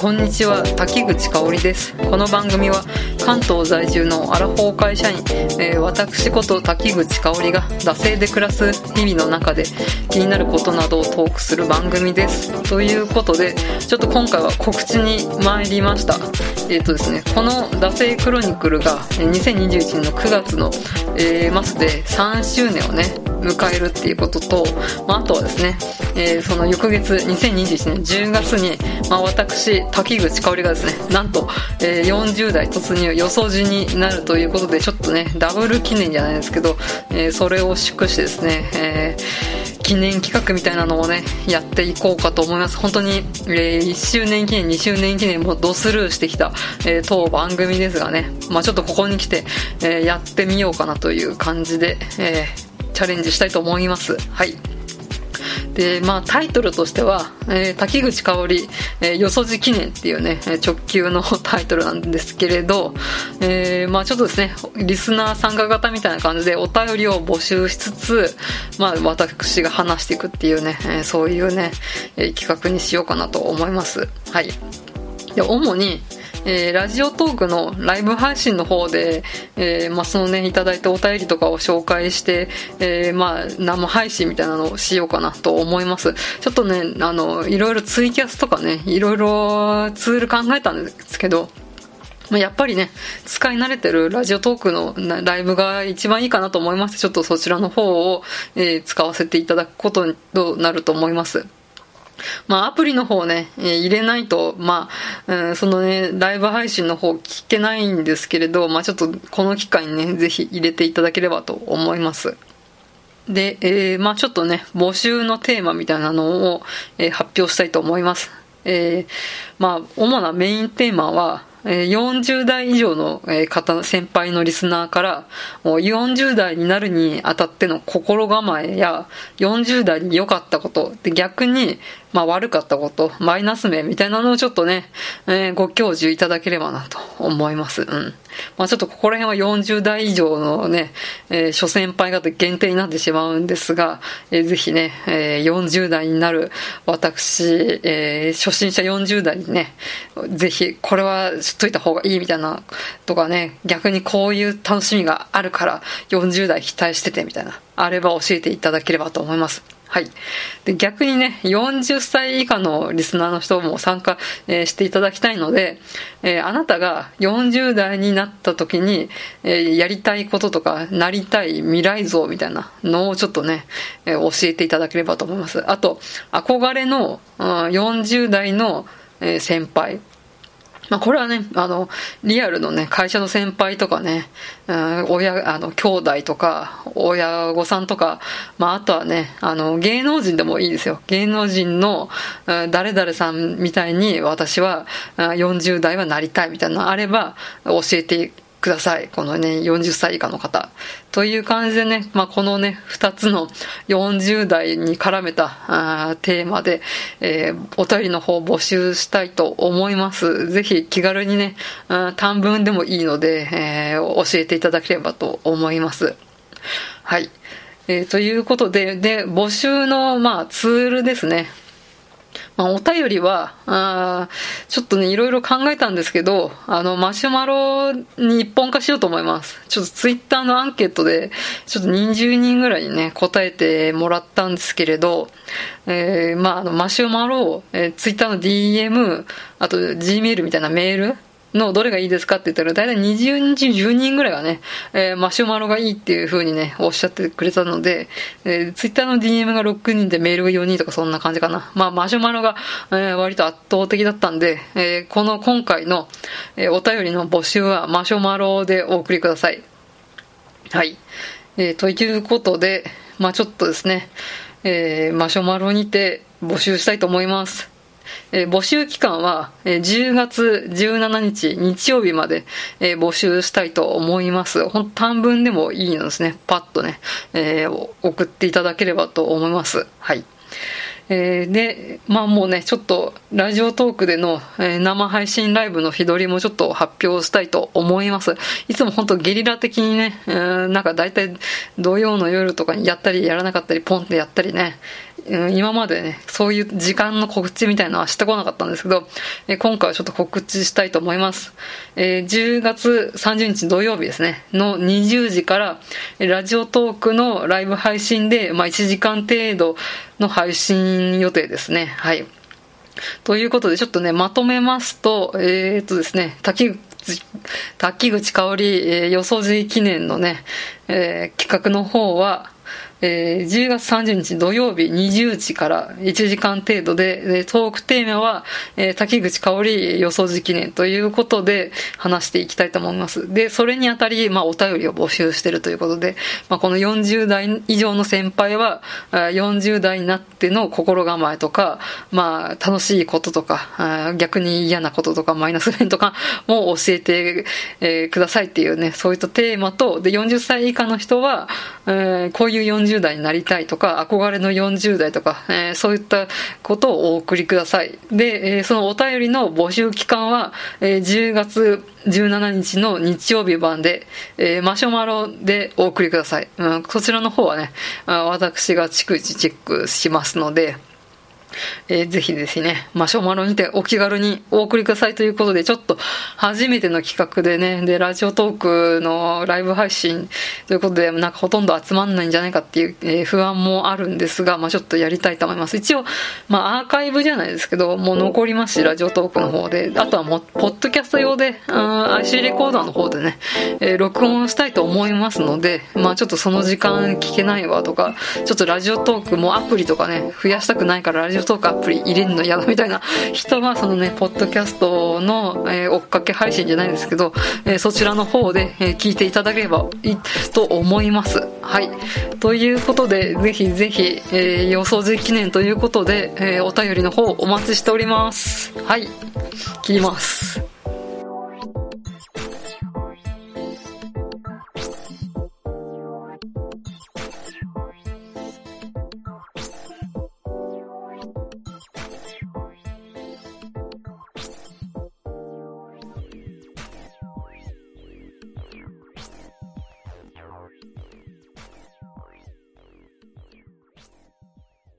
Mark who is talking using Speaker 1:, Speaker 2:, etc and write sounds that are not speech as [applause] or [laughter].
Speaker 1: こんにちは滝口香織です。この番組は関東在住のアラフォー会社員、えー、私こと滝口香織が惰性で暮らす日々の中で気になることなどをトークする番組です。ということでちょっと今回は告知に参りました。えっ、ー、とですねこの「惰性クロニクル」が2021年の9月の、えー、末で3周年をね迎えるっていうことと、まあ、あとはですね、えー、その翌月2021年10月に、まあ、私滝口香織がですねなんと、えー、40代突入予想時になるということでちょっとねダブル記念じゃないですけど、えー、それを祝してですね、えー、記念企画みたいなのをねやっていこうかと思います。本当に、えー、1周年記念2周年記念もドスルーしてきた、えー、当番組ですがね、まあ、ちょっとここに来て、えー、やってみようかなという感じで、えー、チャレンジしたいと思いますはいで、まあ、タイトルとしては、えー、滝口香織、えー、よそじ記念っていうね、直球の [laughs] タイトルなんですけれど、えー、まあ、ちょっとですね、リスナー参加型みたいな感じでお便りを募集しつつ、まあ、私が話していくっていうね、えー、そういうね、え、企画にしようかなと思います。はい。で、主に、えー、ラジオトークのライブ配信の方で、えー、まあ、そのね、いただいたお便りとかを紹介して、えー、まあ、生配信みたいなのをしようかなと思います。ちょっとね、あの、いろいろツイキャスとかね、いろいろツール考えたんですけど、まやっぱりね、使い慣れてるラジオトークのライブが一番いいかなと思いまして、ちょっとそちらの方を、え使わせていただくこととなると思います。まあ、アプリの方ね、え、入れないと、まあ、うん、そのね、ライブ配信の方聞けないんですけれど、まあ、ちょっとこの機会にね、ぜひ入れていただければと思います。で、えー、まあちょっとね、募集のテーマみたいなのを、えー、発表したいと思います。えー、まあ、主なメインテーマは、40代以上の方、先輩のリスナーから、40代になるにあたっての心構えや、40代に良かったこと、で逆に、まあ悪かったこと、マイナス面みたいなのをちょっとね、えー、ご教授いただければなと思います。うん。まあちょっとここら辺は40代以上のね、えー、諸先輩方限定になってしまうんですが、えー、ぜひね、えー、40代になる私、えー、初心者40代にね、ぜひこれは知っといた方がいいみたいなとかね、逆にこういう楽しみがあるから40代期待しててみたいな、あれば教えていただければと思います。はい。で、逆にね、40歳以下のリスナーの人も参加、えー、していただきたいので、えー、あなたが40代になった時に、えー、やりたいこととか、なりたい未来像みたいなのをちょっとね、え教えていただければと思います。あと、憧れの、うん、40代の、え先輩、まあ、これはね、あの、リアルのね、会社の先輩とかね、うん、親、あの、兄弟とか、親御さんとか、まあ、あとはね、あの、芸能人でもいいですよ。芸能人の、うん、誰々さんみたいに私は、40代はなりたいみたいなのあれば、教えてください。このね、40歳以下の方。という感じでね、まあ、このね、2つの40代に絡めたあテーマで、えー、お便りの方募集したいと思います。ぜひ気軽にね、短文でもいいので、えー、教えていただければと思います。はい。えー、ということで、で、募集の、まあ、ツールですね。まあ、お便りは、あちょっとね、いろいろ考えたんですけど、あの、マシュマロに一本化しようと思います。ちょっとツイッターのアンケートで、ちょっと20人ぐらいにね、答えてもらったんですけれど、えー、まあ、あの、マシュマロ、えー、ツイッターの DM、あと Gmail みたいなメール、のどれがいいですかって言ったら、だいたい20人、10人ぐらいがね、えー、マシュマロがいいっていう風にね、おっしゃってくれたので、えー、ツイッターの DM が6人でメールが4人とかそんな感じかな。まあ、マシュマロが、えー、割と圧倒的だったんで、えー、この今回の、えー、お便りの募集はマシュマロでお送りください。はい。えー、ということで、まあちょっとですね、えー、マシュマロにて募集したいと思います。えー、募集期間は、えー、10月17日日曜日まで、えー、募集したいと思います。ほん短文でもいいのですね。パッとね、え、送っていただければと思います。はい。えー、で、まあもうね、ちょっとラジオトークでの、えー、生配信ライブの日取りもちょっと発表したいと思います。いつも本当ゲリラ的にね、えー、なんか大体土曜の夜とかにやったりやらなかったりポンってやったりね、今までね、そういう時間の告知みたいなのはしてこなかったんですけど、え今回はちょっと告知したいと思います。え、10月30日土曜日ですね、の20時から、ラジオトークのライブ配信で、まあ、1時間程度の配信予定ですね。はい。ということで、ちょっとね、まとめますと、えー、っとですね、滝口滝口香織、えー、よそじ記念のね、えー、企画の方は、えー、10月30日土曜日20時から1時間程度で、トークテーマは、えー、滝口香織予想時記念ということで話していきたいと思います。で、それにあたり、まあ、お便りを募集しているということで、まあ、この40代以上の先輩は、40代になっての心構えとか、まあ、楽しいこととか、逆に嫌なこととか、マイナス面とかも教えて、えー、くださいっていうね、そういったテーマと、で、40歳以下の人は、えー、こういう40 40代になりたいとか、憧れの40代とか、えー、そういったことをお送りください。で、えー、そのお便りの募集期間は、えー、10月17日の日曜日版で、えー、マシュマロでお送りください。うん、そちらの方はね、私が逐一チェックしますので、えー、ぜひぜひね、マシュマロにてお気軽にお送りくださいということで、ちょっと初めての企画でね、で、ラジオトークのライブ配信ということで、なんかほとんど集まんないんじゃないかっていう、えー、不安もあるんですが、まあちょっとやりたいと思います。一応、まあアーカイブじゃないですけど、もう残りますし、ラジオトークの方で、あとはもう、ポッドキャスト用で、IC レコーダーの方でね、えー、録音したいと思いますので、まあちょっとその時間聞けないわとか、ちょっとラジオトークもアプリとかね、増やしたくないからラジオトークアプリ入れるの嫌だみたいな人は、そのね、ポッドキャストの、えー、追っかけ配信じゃないですけど、えー、そちらの方で、えー、聞いていただければいいと思います。はい。ということで、ぜひぜひ、えー、予想時記念ということで、えー、お便りの方お待ちしております。はい。切ります。